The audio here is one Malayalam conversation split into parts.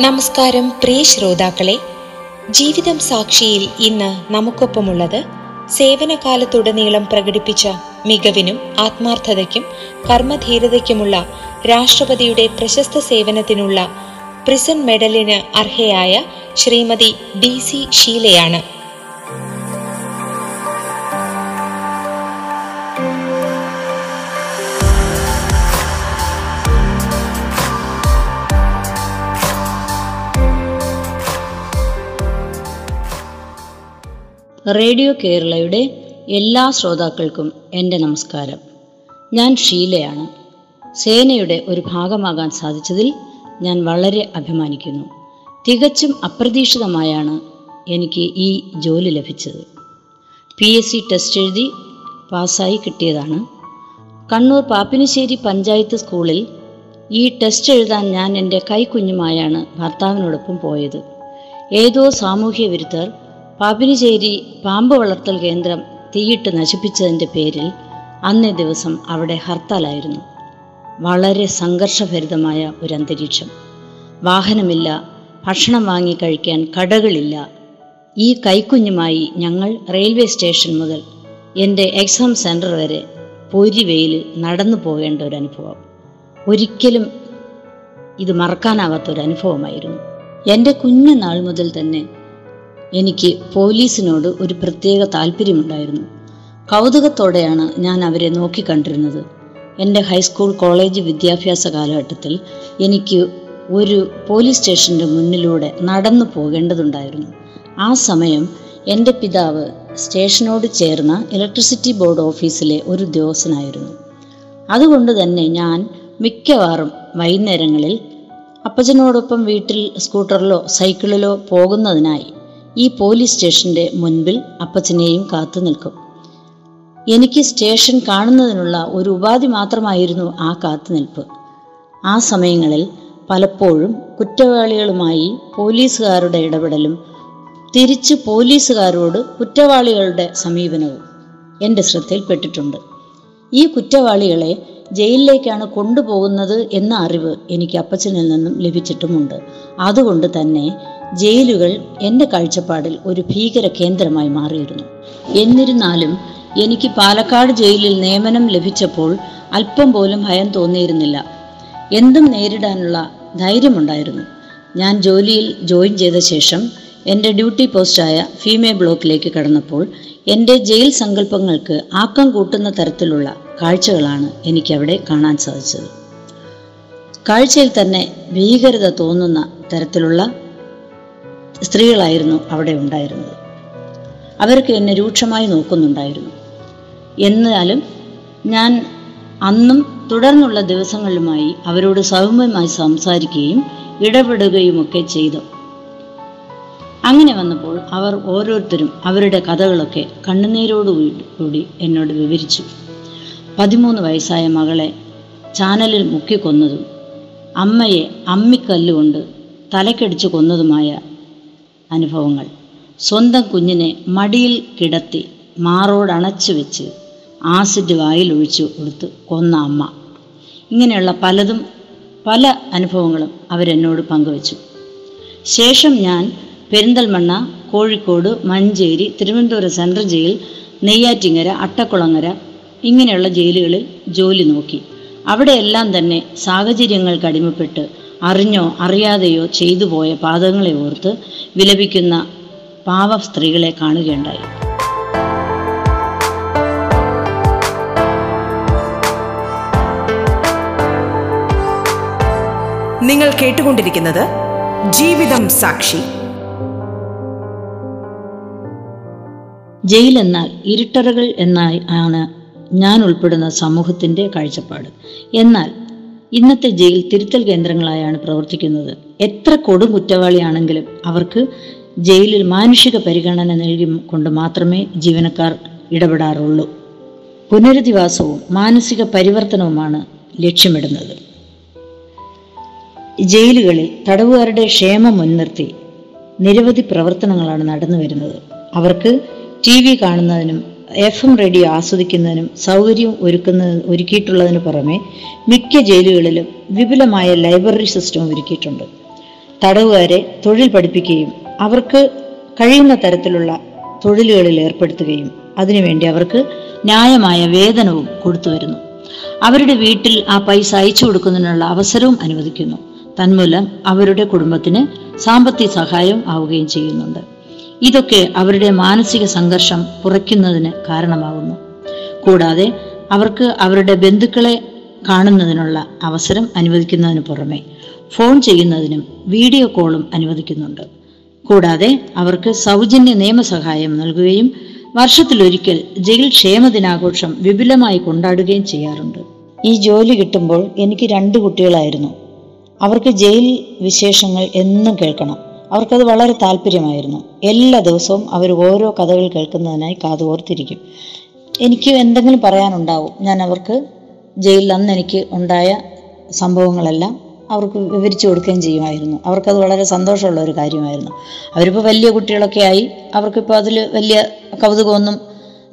നമസ്കാരം പ്രിയ ശ്രോതാക്കളെ. ജീവിതം സാക്ഷിയിൽ ഇന്ന് നമുക്കൊപ്പമുള്ളത് സേവനകാലത്തുടനീളം പ്രകടിപ്പിച്ച മികവിനും ആത്മാർത്ഥതയ്ക്കും കർമ്മധീരതയ്ക്കുമുള്ള രാഷ്ട്രപതിയുടെ പ്രശസ്ത സേവനത്തിനുള്ള പ്രിസൺ മെഡലിന് അർഹയായ ശ്രീമതി ഡി സി ഷീലയാണ് റേഡിയോ കേരളയുടെ എല്ലാ ശ്രോതാക്കൾക്കും എന്റെ നമസ്കാരം. ഞാൻ ഷീലയാണ്. സേനയുടെ ഒരു ഭാഗമാകാൻ സാധിച്ചതിൽ ഞാൻ വളരെ അഭിമാനിക്കുന്നു. തികച്ചും അപ്രതീക്ഷിതമായാണ് എനിക്ക് ഈ ജോലി ലഭിച്ചത്. പി എസ് സി ടെസ്റ്റ് എഴുതി പാസ്സായി കിട്ടിയതാണ്. കണ്ണൂർ പാപ്പിനിശ്ശേരി പഞ്ചായത്ത് സ്കൂളിൽ ഈ ടെസ്റ്റ് എഴുതാൻ ഞാൻ എന്റെ കൈക്കുഞ്ഞുമായാണ് ഭർത്താവിനോടൊപ്പം പോയത്. ഏതോ സാമൂഹ്യ വിരുദ്ധർ പാപ്പിനിശ്ശേരി പാമ്പ് വളർത്തൽ കേന്ദ്രം തീയിട്ട് നശിപ്പിച്ചതിന്റെ പേരിൽ അന്നേ ദിവസം അവിടെ ഹർത്താലായിരുന്നു. വളരെ സംഘർഷഭരിതമായ ഒരു അന്തരീക്ഷം. വാഹനമില്ല ഭക്ഷണം വാങ്ങി കഴിക്കാൻ കടകളില്ല. ഈ കൈക്കുഞ്ഞുമായി ഞങ്ങൾ റെയിൽവേ സ്റ്റേഷൻ മുതൽ എന്റെ എക്സാം സെന്റർ വരെ പൊരി വെയിൽ നടന്നു പോകേണ്ട ഒരു അനുഭവം. ഒരിക്കലും ഇത് മറക്കാനാവാത്ത ഒരു അനുഭവമായിരുന്നു. എന്റെ കുഞ്ഞു നാൾ മുതൽ തന്നെ എനിക്ക് പോലീസിനോട് ഒരു പ്രത്യേക താല്പര്യമുണ്ടായിരുന്നു. കൗതുകത്തോടെയാണ് ഞാൻ അവരെ നോക്കിക്കണ്ടിരുന്നത് എന്റെ ഹൈസ്കൂൾ കോളേജ് വിദ്യാഭ്യാസ കാലഘട്ടത്തിൽ എനിക്ക് ഒരു പോലീസ് സ്റ്റേഷന്റെ മുന്നിലൂടെ നടന്നു പോകേണ്ടതുണ്ടായിരുന്നു. ആ സമയം എന്റെ പിതാവ് സ്റ്റേഷനോട് ചേർന്ന ഇലക്ട്രിസിറ്റി ബോർഡ് ഓഫീസിലെ ഒരു ഉദ്യോഗസ്ഥനായിരുന്നു. അതുകൊണ്ട് തന്നെ ഞാൻ മിക്കവാറും വൈകുന്നേരങ്ങളിൽ അപ്പച്ചനോടൊപ്പം വീട്ടിൽ സ്കൂട്ടറിലോ സൈക്കിളിലോ പോകുന്നതിനായി ഈ പോലീസ് സ്റ്റേഷന്റെ മുൻപിൽ അപ്പച്ചനെയും കാത്തു നിൽക്കും. എനിക്ക് സ്റ്റേഷൻ കാണുന്നതിനുള്ള ഒരു ഉപാധി മാത്രമായിരുന്നു ആ കാത്തുനിൽപ്പ് ആ സമയങ്ങളിൽ പലപ്പോഴും കുറ്റവാളികളുമായി പോലീസുകാരുടെ ഇടപെടലും തിരിച്ച് പോലീസുകാരോട് കുറ്റവാളികളുടെ സമീപനവും എന്റെ ശ്രദ്ധയിൽപ്പെട്ടിട്ടുണ്ട്. ഈ കുറ്റവാളികളെ ജയിലിലേക്കാണ് കൊണ്ടുപോകുന്നത് എന്ന അറിവ് എനിക്ക് അപ്പച്ചനിൽ നിന്നും ലഭിച്ചിട്ടുമുണ്ട്. അതുകൊണ്ട് തന്നെ ജയിലുകൾ എന്റെ കാഴ്ചപ്പാടിൽ ഒരു ഭീകര കേന്ദ്രമായി മാറിയിരുന്നു. എന്നിരുന്നാലും എനിക്ക് പാലക്കാട് ജയിലിൽ നിയമനം ലഭിച്ചപ്പോൾ അല്പം പോലും ഭയം തോന്നിയിരുന്നില്ല. എന്തും നേരിടാനുള്ള ധൈര്യമുണ്ടായിരുന്നു. ഞാൻ ജോലിയിൽ ജോയിൻ ചെയ്ത ശേഷം എന്റെ ഡ്യൂട്ടി പോസ്റ്റായ ഫീമെ ബ്ലോക്കിലേക്ക് കടന്നപ്പോൾ എന്റെ ജയിൽ സങ്കല്പങ്ങൾക്ക് ആക്കം കൂട്ടുന്ന തരത്തിലുള്ള കാഴ്ചകളാണ് എനിക്കവിടെ കാണാൻ സാധിച്ചത്. കാഴ്ചയിൽ തന്നെ ഭീകരത തോന്നുന്ന തരത്തിലുള്ള സ്ത്രീകളായിരുന്നു അവിടെ ഉണ്ടായിരുന്നത്. അവർക്ക് എന്നെ രൂക്ഷമായി നോക്കുന്നുണ്ടായിരുന്നു. എന്നാലും ഞാൻ അന്നും തുടർന്നുള്ള ദിവസങ്ങളിലുമായി അവരോട് സൗമ്യമായി സംസാരിക്കുകയും ഇടപെടുകയുമൊക്കെ ചെയ്തു. അങ്ങനെ വന്നപ്പോൾ അവർ ഓരോരുത്തരും അവരുടെ കഥകളൊക്കെ കണ്ണുനീരോട് കൂടി എന്നോട് വിവരിച്ചു. പതിമൂന്ന് വയസ്സായ മകളെ ചാനലിൽ മുക്കിക്കൊന്നതും അമ്മയെ അമ്മിക്കല്ലുകൊണ്ട് തലക്കടിച്ചു കൊന്നതുമായ അനുഭവങ്ങൾ. സ്വന്തം കുഞ്ഞിനെ മടിയിൽ കിടത്തി മാറോടണച്ചു വെച്ച് ആസിഡ് വായിലൊഴിച്ചു കൊടുത്ത് കൊന്ന അമ്മ. ഇങ്ങനെയുള്ള പലതും പല അനുഭവങ്ങളും അവരെന്നോട് പങ്കുവച്ചു. ശേഷം ഞാൻ പെരിന്തൽമണ്ണ കോഴിക്കോട് മഞ്ചേരി തിരുവനന്തപുരം സെൻട്രൽ ജയിൽ നെയ്യാറ്റിങ്ങര അട്ടക്കുളങ്ങര ഇങ്ങനെയുള്ള ജയിലുകളിൽ ജോലി നോക്കി. അവിടെയെല്ലാം തന്നെ സാഹചര്യങ്ങൾക്ക് അടിമപ്പെട്ട് അറിഞ്ഞോ അറിയാതെയോ ചെയ്തു പോയ പാദങ്ങളെ ഓർത്ത് വിലപിക്കുന്ന പാവ സ്ത്രീകളെ കാണുകയുണ്ടായി. നിങ്ങൾ കേട്ടുകൊണ്ടിരിക്കുന്നത് ജീവിതം സാക്ഷി. ജയിൽ എന്നാൽ ഇരുട്ടറകൾ എന്നായി ആണ് ഞാൻ ഉൾപ്പെടുന്ന സമൂഹത്തിന്റെ കാഴ്ചപ്പാട്. എന്നാൽ ഇന്നത്തെ ജയിൽ തിരുത്തൽ കേന്ദ്രങ്ങളായാണ് പ്രവർത്തിക്കുന്നത്. എത്ര കൊടും കുറ്റവാളിയാണെങ്കിലും അവർക്ക് ജയിലിൽ മാനുഷിക പരിഗണന നൽകി കൊണ്ട് മാത്രമേ ജീവനക്കാർ ഇടപെടാറുള്ളൂ. പുനരധിവാസവും മാനസിക പരിവർത്തനവുമാണ് ലക്ഷ്യമിടുന്നത്. ജയിലുകളിൽ തടവുകാരുടെ ക്ഷേമം മുൻനിർത്തി നിരവധി പ്രവർത്തനങ്ങളാണ് നടന്നു വരുന്നത് അവർക്ക് ടി വി കാണുന്നതിനും എഫ് എം റേഡിയോ ആസ്വദിക്കുന്നതിനും സൗകര്യം ഒരുക്കുന്ന ഒരുക്കിയിട്ടുള്ളതിന് പുറമെ മിക്ക ജയിലുകളിലും വിപുലമായ ലൈബ്രറി സിസ്റ്റം ഒരുക്കിയിട്ടുണ്ട്. തടവുകാരെ തൊഴിൽ പഠിപ്പിക്കുകയും അവർക്ക് കഴിയുന്ന തരത്തിലുള്ള തൊഴിലുകളിൽ ഏർപ്പെടുത്തുകയും അതിനുവേണ്ടി അവർക്ക് ന്യായമായ വേതനവും കൊടുത്തു വരുന്നു. അവരുടെ വീട്ടിൽ ആ പൈസ അയച്ചു കൊടുക്കുന്നതിനുള്ള അവസരവും അനുവദിക്കുന്നു. തന്മൂലം അവരുടെ കുടുംബത്തിന് സാമ്പത്തിക സഹായം ആവുകയും ചെയ്യുന്നുണ്ട്. ഇതൊക്കെ അവരുടെ മാനസിക സംഘർഷം കുറയ്ക്കുന്നതിന് കാരണമാകുന്നു. കൂടാതെ അവർക്ക് അവരുടെ ബന്ധുക്കളെ കാണുന്നതിനുള്ള അവസരം അനുവദിക്കുന്നതിന് പുറമെ ഫോൺ ചെയ്യുന്നതിനും വീഡിയോ കോളും അനുവദിക്കുന്നുണ്ട്. കൂടാതെ അവർക്ക് സൗജന്യ നിയമസഹായം നൽകുകയും വർഷത്തിലൊരിക്കൽ ജയിൽ ക്ഷേമദിനാഘോഷം വിപുലമായി കൊണ്ടാടുകയും ചെയ്യാറുണ്ട്. ഈ ജോലി കിട്ടുമ്പോൾ എനിക്ക് രണ്ട് കുട്ടികളായിരുന്നു. അവർക്ക് ജയിൽ വിശേഷങ്ങൾ എന്നും കേൾക്കണം. അവർക്കത് വളരെ താല്പര്യമായിരുന്നു. എല്ലാ ദിവസവും അവർ ഓരോ കഥകൾ കേൾക്കുന്നതിനായി കാതോർത്തിരിക്കും. എനിക്ക് എന്തെങ്കിലും പറയാനുണ്ടാവും. ഞാൻ അവർക്ക് ജയിലിൽ അന്ന് എനിക്ക് ഉണ്ടായ സംഭവങ്ങളെല്ലാം അവർക്ക് വിവരിച്ചു കൊടുക്കുകയും ചെയ്യുമായിരുന്നു. അവർക്കത് വളരെ സന്തോഷമുള്ള ഒരു കാര്യമായിരുന്നു. അവരിപ്പോൾ വലിയ കുട്ടികളൊക്കെ ആയി. അവർക്കിപ്പോൾ അതിൽ വലിയ കൗതുകമൊന്നും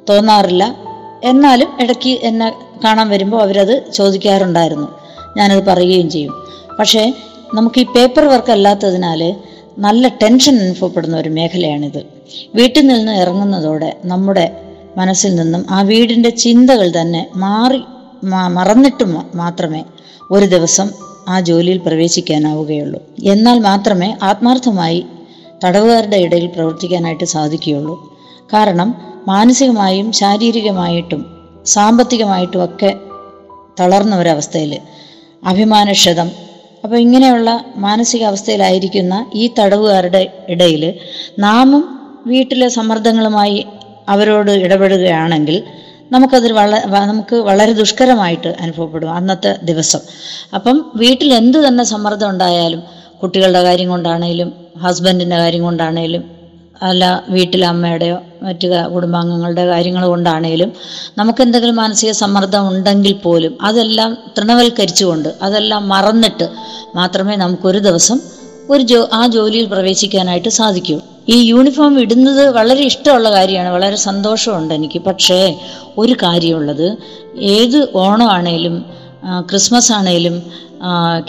തോന്നാറില്ല. എന്നാലും ഇടയ്ക്ക് എന്നെ കാണാൻ വരുമ്പോൾ അവരത് ചോദിക്കാറുണ്ടായിരുന്നു. ഞാനത് പറയുകയും ചെയ്യും. പക്ഷേ നമുക്ക് ഈ പേപ്പർ വർക്ക് അല്ലാത്തതിനാൽ നല്ല ടെൻഷൻ അനുഭവപ്പെടുന്ന ഒരു മേഖലയാണിത്. വീട്ടിൽ നിന്ന് ഇറങ്ങുന്നതോടെ നമ്മുടെ മനസ്സിൽ നിന്നും ആ വീടിന്റെ ചിന്തകൾ തന്നെ മാറി മറന്നിട്ട് മാത്രമേ ഒരു ദിവസം ആ ജോലിയിൽ പ്രവേശിക്കാനാവുകയുള്ളൂ. എന്നാൽ മാത്രമേ ആത്മാർത്ഥമായി തടവുകാരുടെ ഇടയിൽ പ്രവർത്തിക്കാനായിട്ട് സാധിക്കുകയുള്ളൂ. കാരണം മാനസികമായും ശാരീരികമായിട്ടും സാമ്പത്തികമായിട്ടും ഒക്കെ തളർന്ന ഒരവസ്ഥയിൽ അഭിമാനക്ഷതം അപ്പോൾ ഇങ്ങനെയുള്ള മാനസികാവസ്ഥയിലായിരിക്കുന്ന ഈ തടവുകാരുടെ ഇടയിൽ നാമും വീട്ടിലെ സമ്മർദ്ദങ്ങളുമായി അവരോട് ഇടപെടുകയാണെങ്കിൽ നമുക്കത് വള നമുക്ക് വളരെ ദുഷ്കരമായിട്ട് അനുഭവപ്പെടും അന്നത്തെ ദിവസം. അപ്പം വീട്ടിൽ എന്ത് തന്നെ സമ്മർദ്ദം ഉണ്ടായാലും കുട്ടികളുടെ കാര്യം കൊണ്ടാണേലും ഹസ്ബൻഡിന്റെ കാര്യം കൊണ്ടാണേലും അല്ല വീട്ടിലെ അമ്മയുടെയോ മറ്റു കുടുംബാംഗങ്ങളുടെ കാര്യങ്ങൾ കൊണ്ടാണേലും നമുക്ക് എന്തെങ്കിലും മാനസിക സമ്മർദ്ദം ഉണ്ടെങ്കിൽ പോലും അതെല്ലാം തൃണവൽക്കരിച്ചുകൊണ്ട് അതെല്ലാം മറന്നിട്ട് മാത്രമേ നമുക്കൊരു ദിവസം ഒരു ജോ ആ ജോലിയിൽ പ്രവേശിക്കാനായിട്ട് സാധിക്കൂ. ഈ യൂണിഫോം ഇടുന്നത് വളരെ ഇഷ്ടമുള്ള കാര്യമാണ് വളരെ സന്തോഷമുണ്ട് എനിക്ക്. പക്ഷേ ഒരു കാര്യമുള്ളത് ഏത് ഓണമാണേലും ക്രിസ്മസ് ആണേലും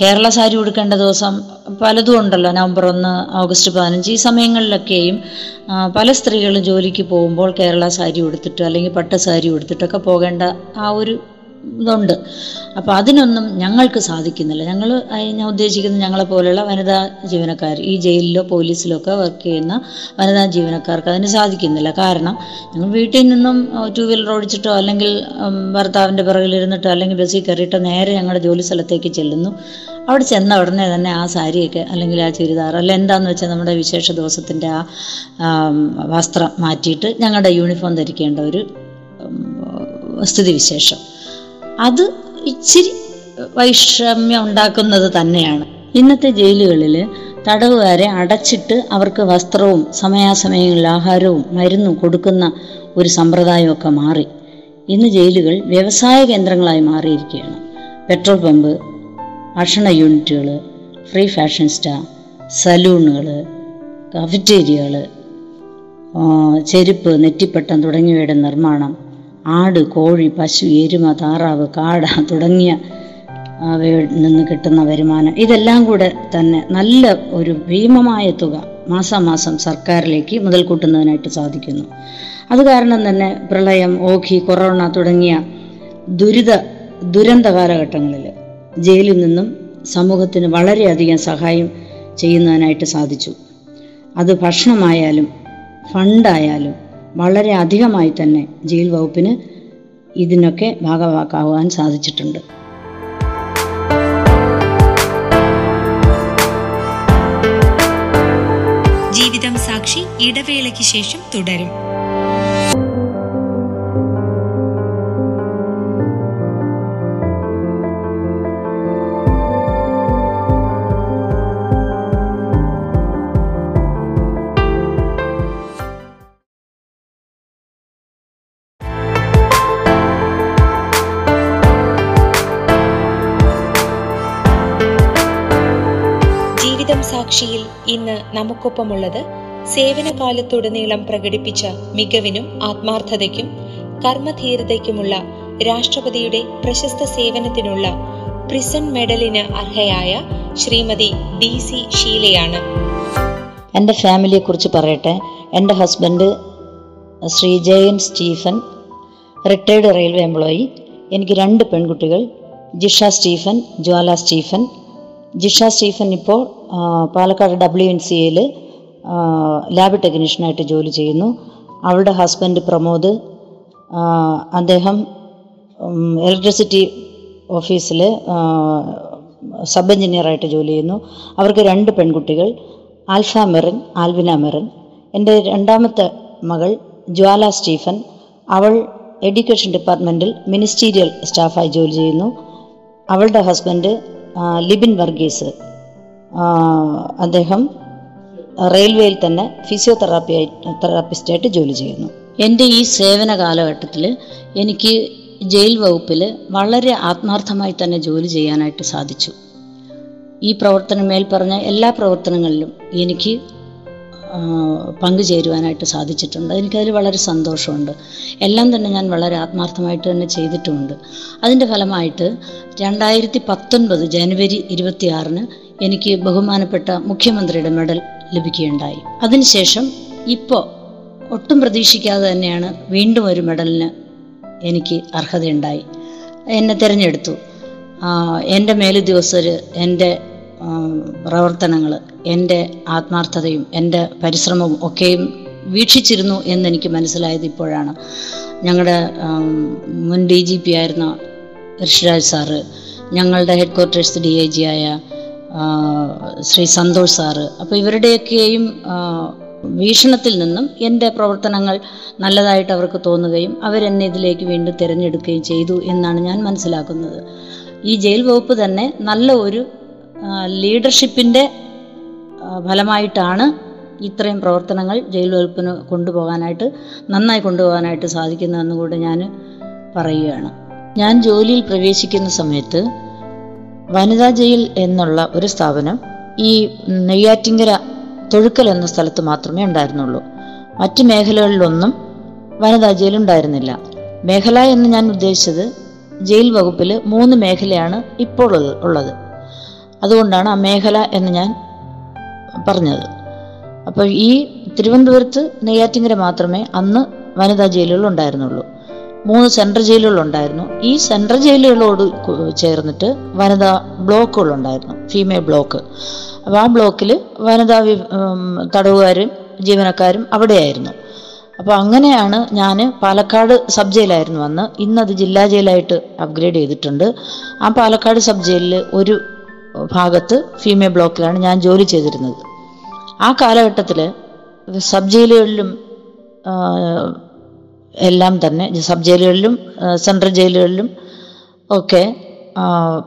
കേരള സാരി ഉടുക്കേണ്ട ദിവസം പലതും ഉണ്ടല്ലോ. നവംബർ ഒന്ന് ഓഗസ്റ്റ് പതിനഞ്ച് ഈ സമയങ്ങളിലൊക്കെയും പല സ്ത്രീകളും ജോലിക്ക് പോകുമ്പോൾ കേരള സാരി ഉടുത്തിട്ട് അല്ലെങ്കിൽ പട്ട സാരി ഉടുത്തിട്ടൊക്കെ പോകേണ്ട ആ ഒരു ഇതുണ്ട്. അപ്പോൾ അതിനൊന്നും ഞങ്ങൾക്ക് സാധിക്കുന്നില്ല. ഞങ്ങൾ ഞാൻ ഉദ്ദേശിക്കുന്നത് ഞങ്ങളെ പോലെയുള്ള വനിതാ ജീവനക്കാർ ഈ ജയിലിലോ പോലീസിലോ ഒക്കെ വർക്ക് ചെയ്യുന്ന വനിതാ ജീവനക്കാർക്ക് അതിന് സാധിക്കുന്നില്ല. കാരണം ഞങ്ങൾ വീട്ടിൽ നിന്നും ടൂ വീലർ ഓടിച്ചിട്ടോ അല്ലെങ്കിൽ ഭർത്താവിന്റെ പിറകിലിരുന്നിട്ടോ അല്ലെങ്കിൽ ബസ്സിൽ കയറിയിട്ടോ നേരെ ഞങ്ങളുടെ ജോലി സ്ഥലത്തേക്ക് ചെല്ലുന്നു. അവിടെ ചെന്ന ഉടനെ തന്നെ ആ സാരിയൊക്കെ അല്ലെങ്കിൽ ആ ചുരിദാർ അല്ല എന്താണെന്ന് വെച്ചാൽ നമ്മുടെ വിശേഷ ദിവസത്തിന്റെ ആ വസ്ത്രം മാറ്റിയിട്ട് ഞങ്ങളുടെ യൂണിഫോം ധരിക്കേണ്ട ഒരു സ്ഥിതിവിശേഷം അത് ഇച്ചിരി വൈഷമ്യം ഉണ്ടാക്കുന്നത് തന്നെയാണ്. ഇന്നത്തെ ജയിലുകളിൽ തടവുകാരെ അടച്ചിട്ട് അവർക്ക് വസ്ത്രവും സമയാസമയങ്ങളിൽ ആഹാരവും മരുന്നും കൊടുക്കുന്ന ഒരു സമ്പ്രദായമൊക്കെ മാറി. ഇന്ന് ജയിലുകൾ വ്യവസായ കേന്ദ്രങ്ങളായി മാറിയിരിക്കുകയാണ്. പെട്രോൾ പമ്പ് ഭക്ഷണ യൂണിറ്റുകൾ ഫ്രീ ഫാഷൻ സ്റ്റാ സലൂണുകൾ കഫറ്റേരിയകൾ ചെരുപ്പ് നെറ്റിപ്പട്ടം തുടങ്ങിയവയുടെ നിർമ്മാണം ആട് കോഴി പശു എരുമ താറാവ് കാട തുടങ്ങിയ അവയിൽ നിന്ന് കിട്ടുന്ന വരുമാനം. ഇതെല്ലാം കൂടെ തന്നെ നല്ല ഒരു ഭീമമായ തുക മാസാമാസം സർക്കാരിലേക്ക് മുതൽ കൂട്ടുന്നതിനായിട്ട് സാധിക്കുന്നു. അത് കാരണം തന്നെ പ്രളയം ഓഖി കൊറോണ തുടങ്ങിയ ദുരിത ദുരന്ത കാലഘട്ടങ്ങളിൽ ജയിലിൽ നിന്നും സമൂഹത്തിന് വളരെയധികം സഹായം ചെയ്യുന്നതിനായിട്ട് സാധിച്ചു. അത് ഭക്ഷണമായാലും ഫണ്ടായാലും വളരെ അധികമായി തന്നെ ജയിൽ വകുപ്പിന് ഇതിനൊക്കെ ഭാഗവാക്കാവാൻ സാധിച്ചിട്ടുണ്ട്. ജീവിതം സാക്ഷി ഇടവേളയ്ക്ക് ശേഷം തുടരും. സാക്ഷിയിൽ ഇന്ന് നമുക്കൊപ്പമുള്ളത് സേവനകാലത്തുടനീളം പ്രകടിപ്പിച്ച മികവിനും ആത്മാർത്ഥതയ്ക്കും കർമ്മധീരതയ്ക്കുമുള്ള രാഷ്ട്രപതിയുടെ പ്രശസ്ത സേവനത്തിനുള്ള പ്രിസൺ മെഡലിന് അർഹയായ ശ്രീമതി ഡി സി ഷീലയാണ് എന്റെ ഫാമിലിയെ കുറിച്ച് പറയട്ടെ. എന്റെ husband Shri Jayan Stephen retired railway employee. എനിക്ക് രണ്ട് പെൺകുട്ടികൾ Jisha Stephen Jwala Stephen. Jisha Stephen ഇപ്പോൾ പാലക്കാട് ഡബ്ല്യു എൻ സി എയിൽ ലാബ് ടെക്നീഷ്യനായിട്ട് ജോലി ചെയ്യുന്നു. അവളുടെ ഹസ്ബൻഡ് പ്രമോദ് അദ്ദേഹം ഇലക്ട്രിസിറ്റി ഓഫീസിൽ സബ് എഞ്ചിനീയറായിട്ട് ജോലി ചെയ്യുന്നു. അവർക്ക് രണ്ട് പെൺകുട്ടികൾ ആൽഫ മെറിൻ ആൽവിന മെറിൻ. എന്റെ രണ്ടാമത്തെ മകൾ ജ്വാല സ്റ്റീഫൻ അവൾ എഡ്യൂക്കേഷൻ ഡിപ്പാർട്ട്മെന്റിൽ മിനിസ്റ്റീരിയൽ സ്റ്റാഫായി ജോലി ചെയ്യുന്നു. അവളുടെ ഹസ്ബൻഡ് ലിബിൻ വർഗീസ്. അദ്ദേഹം റെയിൽവേയിൽ തന്നെ ഫിസിയോതെറാപ്പി തെറാപ്പിസ്റ്റായിട്ട് ജോലി ചെയ്യുന്നു. എന്റെ ഈ സേവന കാലഘട്ടത്തിൽ എനിക്ക് ജയിൽ വകുപ്പിൽ വളരെ ആത്മാർത്ഥമായി തന്നെ ജോലി ചെയ്യാനായിട്ട് സാധിച്ചു. ഈ പ്രവർത്തനം മേൽ പറഞ്ഞ എല്ലാ പ്രവർത്തനങ്ങളിലും എനിക്ക് പങ്കുചേരുവാനായിട്ട് സാധിച്ചിട്ടുണ്ട്. എനിക്കതിൽ വളരെ സന്തോഷമുണ്ട്. എല്ലാം തന്നെ ഞാൻ വളരെ ആത്മാർത്ഥമായിട്ട് തന്നെ ചെയ്തിട്ടുമുണ്ട്. അതിന്റെ ഫലമായിട്ട് രണ്ടായിരത്തി പത്തൊൻപത് ജനുവരി ഇരുപത്തിയാറിന് എനിക്ക് ബഹുമാനപ്പെട്ട മുഖ്യമന്ത്രിയുടെ മെഡൽ ലഭിക്കുകയുണ്ടായി. അതിനുശേഷം ഇപ്പോൾ ഒട്ടും പ്രതീക്ഷിക്കാതെ തന്നെയാണ് വീണ്ടും ഒരു മെഡലിന് എനിക്ക് അർഹതയുണ്ടായി. എന്നെ തിരഞ്ഞെടുത്തു. എന്റെ മേലുദ്യോഗസ്ഥർ എന്റെ പ്രവർത്തനങ്ങൾ എന്റെ ആത്മാർത്ഥതയും എന്റെ പരിശ്രമവും ഒക്കെയും വീക്ഷിച്ചിരുന്നു എന്നെനിക്ക് മനസ്സിലായത് ഇപ്പോഴാണ്. ഞങ്ങളുടെ മുൻ ഡി ജി പി ആയിരുന്ന ഋഷിരാജ് സാറ് ഞങ്ങളുടെ headquarters D I G ആയ ശ്രീ സന്തോഷ് സാറ് അപ്പോൾ ഇവരുടെയൊക്കെയും വീക്ഷണത്തിൽ നിന്നും എന്റെ പ്രവർത്തനങ്ങൾ നല്ലതായിട്ട് അവർക്ക് തോന്നുകയും അവരെന്നെ ഇതിലേക്ക് വീണ്ടും തിരഞ്ഞെടുക്കുകയും ചെയ്തു എന്നാണ് ഞാൻ മനസ്സിലാക്കുന്നത്. ഈ ജയിൽ വകുപ്പ് തന്നെ നല്ല ഒരു ലീഡർഷിപ്പിന്റെ ഫലമായിട്ടാണ് ഇത്രയും പ്രവർത്തനങ്ങൾ ജയിൽ വകുപ്പിന് കൊണ്ടുപോകാനായിട്ട് നന്നായി കൊണ്ടുപോകാനായിട്ട് സാധിക്കുന്നതെന്ന് കൂടെ ഞാൻ പറയുകയാണ്. ഞാൻ ജോലിയിൽ പ്രവേശിക്കുന്ന സമയത്ത് വനിതാ ജയിൽ എന്നുള്ള ഒരു സ്ഥാപനം ഈ നെയ്യാറ്റിങ്കര തൊഴുക്കൽ എന്ന സ്ഥലത്ത് മാത്രമേ ഉണ്ടായിരുന്നുള്ളൂ. മറ്റ് മേഖലകളിലൊന്നും വനിതാ ജയിൽ ഉണ്ടായിരുന്നില്ല. മേഖല എന്ന് ഞാൻ ഉദ്ദേശിച്ചത് ജയിൽ വകുപ്പിൽ മൂന്ന് മേഖലയാണ് ഇപ്പോൾ ഉള്ളത്. അതുകൊണ്ടാണ് ആ മേഖല എന്ന് ഞാൻ പറഞ്ഞത്. അപ്പോൾ ഈ തിരുവനന്തപുരത്ത് നെയ്യാറ്റിങ്കര മാത്രമേ അന്ന് വനിതാ ജയിലുകൾ ഉണ്ടായിരുന്നുള്ളൂ. മൂന്ന് സെൻട്രൽ ജയിലുകൾ ഉണ്ടായിരുന്നു. ഈ സെൻട്രൽ ജയിലുകളോട് ചേർന്നിട്ട് വനിതാ ബ്ലോക്കുകൾ ഉണ്ടായിരുന്നു ഫീമെയിൽ ബ്ലോക്ക്. അപ്പോൾ ആ ബ്ലോക്കിൽ വനിതാ തടവുകാരും ജീവനക്കാരും അവിടെയായിരുന്നു. അപ്പോൾ അങ്ങനെയാണ് ഞാൻ പാലക്കാട് സബ് ജയിലായിരുന്നു അന്ന് ഇന്നത് ജില്ലാ ജയിലായിട്ട് അപ്ഗ്രേഡ് ചെയ്തിട്ടുണ്ട്. ആ പാലക്കാട് സബ് ജയിലിൽ ഒരു ഭാഗത്ത് ഫീമെയിൽ ബ്ലോക്കിലാണ് ഞാൻ ജോലി ചെയ്തിരുന്നത്. ആ കാലഘട്ടത്തിൽ സബ് ജയിലുകളിലും എല്ലാം തന്നെ സബ് ജയിലുകളിലും സെൻട്രൽ ജയിലുകളിലും ഒക്കെ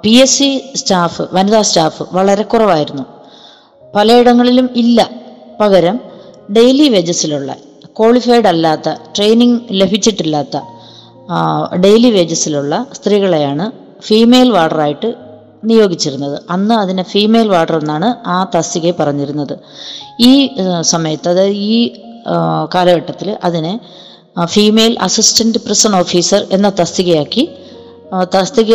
പി എസ് സി സ്റ്റാഫ് വനിതാ സ്റ്റാഫ് വളരെ കുറവായിരുന്നു. പലയിടങ്ങളിലും ഇല്ല. പകരം ഡെയിലി വേജസിലുള്ള ക്വാളിഫൈഡ് അല്ലാത്ത ട്രെയിനിങ് ലഭിച്ചിട്ടില്ലാത്ത ഡെയിലി വേജസിലുള്ള സ്ത്രീകളെയാണ് ഫീമെയിൽ വാർഡറായിട്ട് നിയോഗിച്ചിരുന്നത്. അന്ന് അതിനെ ഫീമെയിൽ വാർഡർ എന്നാണ് ആ തസ്തികയെ പറഞ്ഞിരുന്നത്. ഈ സമയത്ത് അതായത് ഈ കാലഘട്ടത്തിൽ അതിനെ ഫീമെയിൽ അസിസ്റ്റന്റ് പ്രിസൺ ഓഫീസർ എന്ന തസ്തികയാക്കി തസ്തിക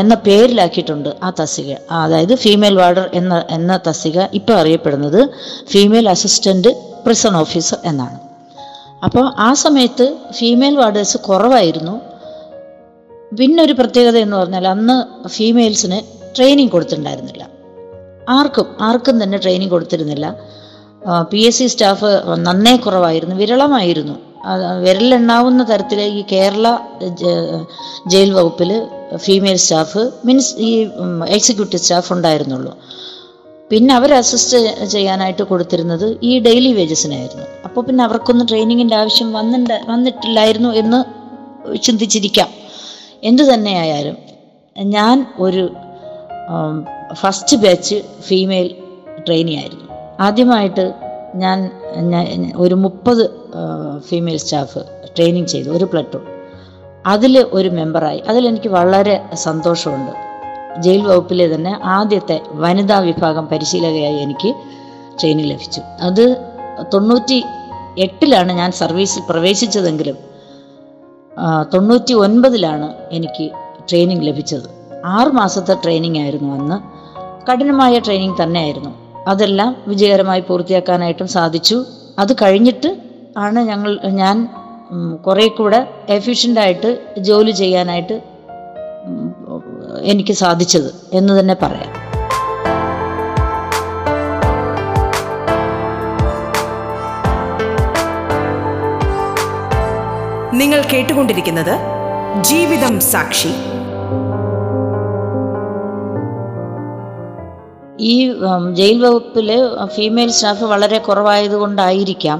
എന്ന പേരിലാക്കിയിട്ടുണ്ട് ആ തസ്തിക. അതായത് ഫീമെയിൽ വാർഡർ എന്ന എന്ന തസ്തിക ഇപ്പോൾ അറിയപ്പെടുന്നത് ഫീമെയിൽ അസിസ്റ്റന്റ് പ്രിസൺ ഓഫീസർ എന്നാണ്. അപ്പോൾ ആ സമയത്ത് ഫീമെയിൽ വാർഡേഴ്സ് കുറവായിരുന്നു. പിന്നെ ഒരു പ്രത്യേകത എന്ന് പറഞ്ഞാൽ അന്ന് ഫീമെയിൽസിന് ട്രെയിനിങ് കൊടുത്തിട്ടുണ്ടായിരുന്നില്ല. ആർക്കും ആർക്കും തന്നെ ട്രെയിനിങ് കൊടുത്തിരുന്നില്ല. പി എസ് സി സ്റ്റാഫ് നന്നേ കുറവായിരുന്നു വിരളമായിരുന്നു. വിരലെണ്ണാവുന്ന തരത്തിൽ ഈ കേരള ജയിൽ വകുപ്പിൽ ഫീമെയിൽ സ്റ്റാഫ് മീൻസ് ഈ എക്സിക്യൂട്ടീവ് സ്റ്റാഫ് ഉണ്ടായിരുന്നുള്ളൂ. പിന്നെ അവർ അസിസ്റ്റ് ചെയ്യാനായിട്ട് കൊടുത്തിരുന്നത് ഈ ഡെയിലി വേജസിനായിരുന്നു അപ്പോൾ പിന്നെ അവർക്കൊന്നും ട്രെയിനിങ്ങിന്റെ ആവശ്യം വന്നിട്ട് വന്നിട്ടില്ലായിരുന്നു എന്ന് ചിന്തിച്ചിരിക്കാം. എന്തു തന്നെയായാലും ഞാൻ ഒരു ഫസ്റ്റ് ബാച്ച് ഫീമെയിൽ ട്രെയിനി ആയിരുന്നു. ആദ്യമായിട്ട് ഞാൻ ഒരു മുപ്പത് ഫീമെയിൽ സ്റ്റാഫ് ട്രെയിനിങ് ചെയ്തു ഒരു പ്ലട്ടൂൺ അതിൽ ഒരു മെമ്പറായി അതിലെനിക്ക് വളരെ സന്തോഷമുണ്ട്. ജയിൽ വകുപ്പിലെ തന്നെ ആദ്യത്തെ വനിതാ വിഭാഗം പരിശീലകയായി എനിക്ക് ട്രെയിനിങ് ലഭിച്ചു. അത് തൊണ്ണൂറ്റി എട്ടിലാണ് ഞാൻ സർവീസിൽ പ്രവേശിച്ചതെങ്കിലും തൊണ്ണൂറ്റി ഒൻപതിലാണ് എനിക്ക് ട്രെയിനിങ് ലഭിച്ചത്. ആറ് മാസത്തെ ട്രെയിനിങ് ആയിരുന്നു അന്ന്. കഠിനമായ ട്രെയിനിങ് തന്നെയായിരുന്നു. അതെല്ലാം വിജയകരമായി പൂർത്തിയാക്കാനായിട്ടും സാധിച്ചു. അത് കഴിഞ്ഞിട്ട് ആണ് ഞങ്ങൾ ഞാൻ കുറേ കൂടെ എഫിഷ്യന്റായിട്ട് ജോലി ചെയ്യാനായിട്ട് എനിക്ക് സാധിച്ചത് എന്ന് തന്നെ പറയാം. നിങ്ങൾ കേട്ടുകൊണ്ടിരിക്കുന്നത് ജീവിതം സാക്ഷി. ഈ ജയിൽ വകുപ്പിൽ ഫീമെയിൽ സ്റ്റാഫ് വളരെ കുറവായതുകൊണ്ടായിരിക്കാം.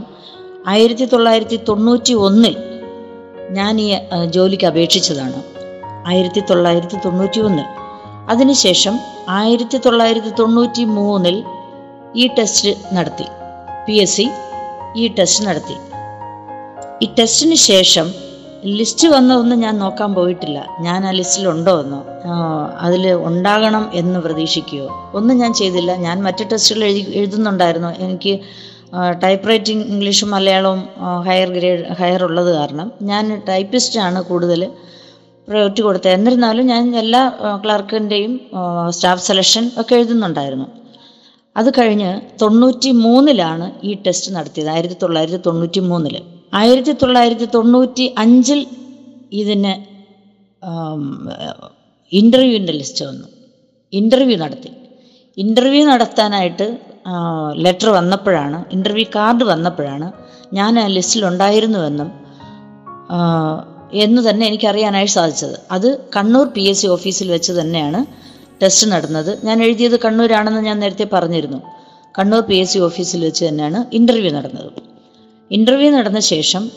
ആയിരത്തി തൊള്ളായിരത്തി തൊണ്ണൂറ്റി ഒന്നിൽ ഞാൻ ഈ ജോലിക്ക് അപേക്ഷിച്ചതാണ്. ആയിരത്തി തൊള്ളായിരത്തി തൊണ്ണൂറ്റി ഒന്നിൽ അതിനുശേഷം ആയിരത്തി തൊള്ളായിരത്തി തൊണ്ണൂറ്റി മൂന്നിൽ ഈ ടെസ്റ്റ് നടത്തി. പി എസ് സി ഈ ടെസ്റ്റ് നടത്തി. ഈ ടെസ്റ്റിന് ശേഷം ലിസ്റ്റ് വന്നതൊന്നും ഞാൻ നോക്കാൻ പോയിട്ടില്ല. ഞാൻ ആ ലിസ്റ്റിൽ ഉണ്ടോ എന്നോ അതിൽ ഉണ്ടാകണം എന്ന് പ്രതീക്ഷിക്കുകയോ. ഒന്നും ഞാൻ ചെയ്തില്ല. ഞാൻ മറ്റ് ടെസ്റ്റുകൾ എഴുതി എഴുതുന്നുണ്ടായിരുന്നു. എനിക്ക് ടൈപ്പ് റൈറ്റിംഗ് ഇംഗ്ലീഷും മലയാളവും ഹയർ ഗ്രേഡ് ഹയർ ഉള്ളത് കാരണം ഞാൻ ടൈപ്പിസ്റ്റാണ് കൂടുതൽ പ്രയോറിറ്റി കൊടുത്തത്. എന്നിരുന്നാലും ഞാൻ എല്ലാ ക്ലർക്കിന്റെയും സ്റ്റാഫ് സെലക്ഷൻ ഒക്കെ എഴുതുന്നുണ്ടായിരുന്നു. അത് കഴിഞ്ഞ് തൊണ്ണൂറ്റി മൂന്നിലാണ് ഈ ടെസ്റ്റ് നടത്തിയത്. ആയിരത്തി തൊള്ളായിരത്തി തൊണ്ണൂറ്റി മൂന്നിൽ ആയിരത്തി തൊള്ളായിരത്തി തൊണ്ണൂറ്റി അഞ്ചിൽ ഇതിന് ഇന്റർവ്യൂവിന്റെ ലിസ്റ്റ് വന്നു. ഇന്റർവ്യൂ നടത്തി. ഇന്റർവ്യൂ നടത്താനായിട്ട് ലെറ്റർ വന്നപ്പോഴാണ് ഇന്റർവ്യൂ കാർഡ് വന്നപ്പോഴാണ് ഞാൻ ആ ലിസ്റ്റിലുണ്ടായിരുന്നുവെന്നും എന്ന് തന്നെ എനിക്കറിയാനായി സാധിച്ചത്. അത് കണ്ണൂർ പി എസ് സി ഓഫീസിൽ വെച്ച് തന്നെയാണ് ടെസ്റ്റ് നടന്നത്. ഞാൻ എഴുതിയത് കണ്ണൂരാണെന്ന് ഞാൻ നേരത്തെ പറഞ്ഞിരുന്നു. കണ്ണൂർ പി എസ് സി ഓഫീസിൽ വെച്ച് തന്നെയാണ് ഇന്റർവ്യൂ നടന്നത്. ഇന്റർവ്യൂ നടന്ന ശേഷം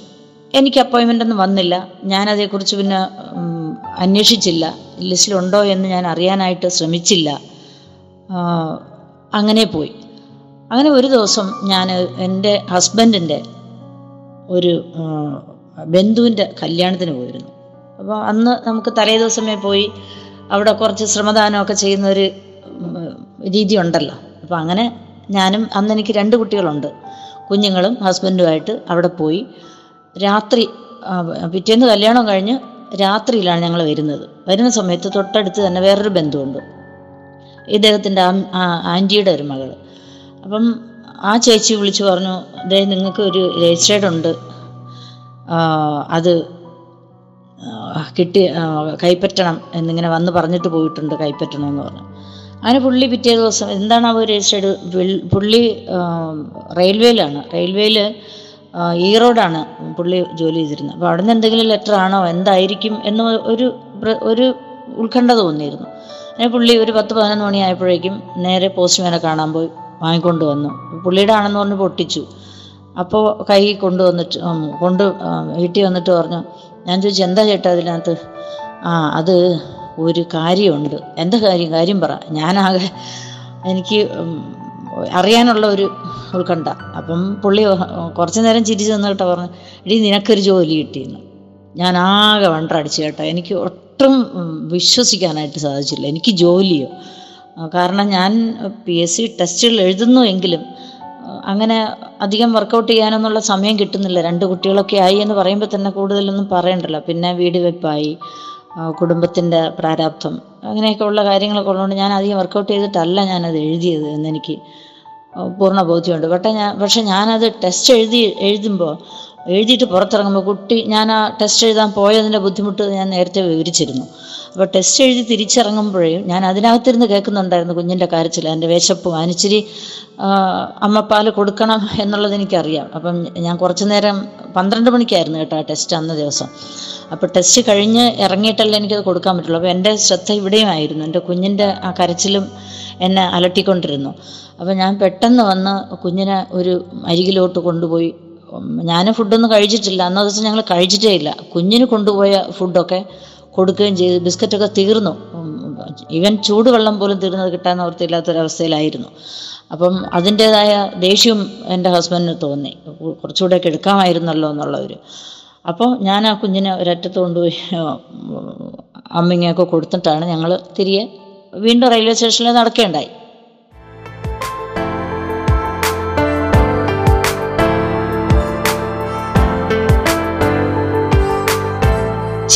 എനിക്ക് അപ്പോയിൻമെന്റ് ഒന്നും വന്നില്ല. ഞാൻ അതേക്കുറിച്ച് പിന്നെ അന്വേഷിച്ചില്ല. ലിസ്റ്റിലുണ്ടോ എന്ന് ഞാൻ അറിയാനായിട്ട് ശ്രമിച്ചില്ല. അങ്ങനെ പോയി. അങ്ങനെ ഒരു ദിവസം ഞാൻ എന്റെ ഹസ്ബൻഡിന്റെ ഒരു ബന്ധുവിന്റെ കല്യാണത്തിന് പോയിരുന്നു. അപ്പോൾ അന്ന് നമുക്ക് തലേ ദിവസമേ പോയി. അവിടെ കുറച്ച് ശ്രമദാനമൊക്കെ ചെയ്യുന്ന ഒരു രീതി ഉണ്ടല്ലോ അപ്പോൾ അങ്ങനെ ഞാനും അന്ന് എനിക്ക് രണ്ട് കുട്ടികളുണ്ട്. കുഞ്ഞുങ്ങളും ഹസ്ബൻഡുമായിട്ട് അവിടെ പോയി. രാത്രി പിറ്റേന്ന് കല്യാണം കഴിഞ്ഞ് രാത്രിയിലാണ് ഞങ്ങൾ വരുന്നത്. വരുന്ന സമയത്ത് തൊട്ടടുത്ത് തന്നെ വേറൊരു ബന്ധുവുണ്ട്. ഇദ്ദേഹത്തിന്റെ ആന്റിയുടെ ഒരു മകൾ അപ്പം ആ ചേച്ചി വിളിച്ചു പറഞ്ഞു ദേ നിങ്ങൾക്ക് ഒരു രജിസ്റ്റേഡ് ഉണ്ട്. അത് കിട്ടി കൈപ്പറ്റണം എന്നിങ്ങനെ വന്ന് പറഞ്ഞിട്ട് പോയിട്ടുണ്ട് കൈപ്പറ്റണമെന്ന് പറഞ്ഞു. അങ്ങനെ പുള്ളി പിറ്റേ ദിവസം എന്താണ് അവർ രജിസ്റ്റേർഡ് പുള്ളി റെയിൽവേയിലാണ്. റെയിൽവേയിൽ ഈറോഡാണ് പുള്ളി ജോലി ചെയ്തിരുന്നത്. അപ്പോൾ അവിടെ നിന്ന് എന്തെങ്കിലും ലെറ്റർ ആണോ എന്തായിരിക്കും എന്ന് ഒരു ഒരു ഉത്കണ്ഠ തോന്നിയിരുന്നു. അങ്ങനെ പുള്ളി ഒരു പത്ത് പതിനൊന്ന് മണിയായപ്പോഴേക്കും നേരെ പോസ്റ്റ്മാനെ കാണാൻ പോയി വാങ്ങിക്കൊണ്ട് വന്നു. പുള്ളിയുടെ ആണെന്ന് പറഞ്ഞ് പൊട്ടിച്ചു. അപ്പോൾ കൈ കൊണ്ടുവന്നിട്ട് കൊണ്ട് വീട്ടിൽ വന്നിട്ട് പറഞ്ഞു ഞാൻ ചോദിച്ചു എന്താ ചേട്ടാ അതിനകത്ത്? ആ അത് ഒരു കാര്യമുണ്ട്. എന്താ കാര്യം? കാര്യം പറ. ഞാനാകെ എനിക്ക് അറിയാനുള്ള ഒരു ഉത്കണ്ഠ. അപ്പം പുള്ളി കുറച്ചു നേരം ചിരിച്ചു നിന്നിട്ട് പറഞ്ഞു എടി നിനക്കൊരു ജോലി കിട്ടിയെന്ന്. ഞാൻ ആകെ വണ്ടടിച്ചു കേട്ടോ. എനിക്ക് ഒട്ടും വിശ്വസിക്കാനായിട്ട് സാധിച്ചില്ല. എനിക്ക് ജോലിയോ. കാരണം ഞാൻ പി എസ് സി ടെസ്റ്റുകൾ എഴുതുന്നു എങ്കിലും അങ്ങനെ അധികം വർക്കൗട്ട് ചെയ്യാനൊന്നുള്ള സമയം കിട്ടുന്നില്ല. രണ്ട് കുട്ടികളൊക്കെ ആയി എന്ന് പറയുമ്പോൾ തന്നെ കൂടുതലൊന്നും പറയണ്ടല്ലോ. പിന്നെ വീട് വെപ്പായി. കുടുംബത്തിന്റെ പ്രാരാബ്ധം അങ്ങനെയൊക്കെ ഉള്ള കാര്യങ്ങളൊക്കെ ഉള്ളതുകൊണ്ട് ഞാൻ അധികം വർക്കൗട്ട് ചെയ്തിട്ടല്ല ഞാനത് എഴുതിയത് എന്നെനിക്ക് പൂർണ ബോധ്യമുണ്ട്. പക്ഷേ ഞാൻ പക്ഷേ ഞാനത് ടെസ്റ്റ് എഴുതി എഴുതുമ്പോൾ എഴുതിയിട്ട് പുറത്തിറങ്ങുമ്പോൾ കുട്ടി ഞാൻ ആ ടെസ്റ്റ് എഴുതാൻ പോയതിന്റെ ബുദ്ധിമുട്ട് ഞാൻ നേരത്തെ വിവരിച്ചിരുന്നു. അപ്പോൾ ടെസ്റ്റ് എഴുതി തിരിച്ചിറങ്ങുമ്പോഴേയും ഞാൻ അതിനകത്തിരുന്ന് കേൾക്കുന്നുണ്ടായിരുന്നു കുഞ്ഞിന്റെ കാര്യത്തിൽ. എന്റെ വിശപ്പ് അനിച്ചിരി അമ്മ അമ്മപ്പാൽ കൊടുക്കണം എന്നുള്ളത് എനിക്കറിയാം. അപ്പം ഞാൻ കുറച്ച് നേരം പന്ത്രണ്ട് മണിക്കായിരുന്നു കേട്ടോ ആ ടെസ്റ്റ് അന്ന ദിവസം. അപ്പോൾ ടെസ്റ്റ് കഴിഞ്ഞ് ഇറങ്ങിയിട്ടല്ലേ എനിക്കത് കൊടുക്കാൻ പറ്റുള്ളൂ. അപ്പോൾ എന്റെ ശ്രദ്ധ ഇവിടെയുമായിരുന്നു എന്റെ കുഞ്ഞിന്റെ ആ കരച്ചിലും എന്നെ അലട്ടിക്കൊണ്ടിരുന്നു. അപ്പോൾ ഞാൻ പെട്ടെന്ന് വന്ന് കുഞ്ഞിനെ ഒരു അരികിലോട്ട് കൊണ്ടുപോയി ഞാൻ ഫുഡൊന്നും കഴിച്ചിട്ടില്ല. അന്നേ ദിവസം ഞങ്ങൾ കഴിച്ചിട്ടേ ഇല്ല. കുഞ്ഞിന് കൊണ്ടുപോയ ഫുഡൊക്കെ കൊടുക്കുകയും ചെയ്ത്. ബിസ്ക്കറ്റൊക്കെ തീർന്നു. ഈവൻ ചൂടുവെള്ളം പോലും തീർന്നത് കിട്ടാൻ ഓർത്തില്ലാത്തൊരവസ്ഥയിലായിരുന്നു അപ്പം അതിന്റേതായ ദേഷ്യം എന്റെ ഹസ്ബൻഡിന് തോന്നി. കുറച്ചുകൂടെയൊക്കെ എടുക്കാമായിരുന്നല്ലോ എന്നുള്ള ഒരു അപ്പോൾ ഞാൻ ആ കുഞ്ഞിനെ ഒരറ്റത്ത് കൊണ്ടുപോയി അമ്മിങ്ങയൊക്കെ കൊടുത്തിട്ടാണ് ഞങ്ങൾ തിരികെ വീണ്ടും റെയിൽവേ സ്റ്റേഷനിൽ നടക്കേണ്ടായി.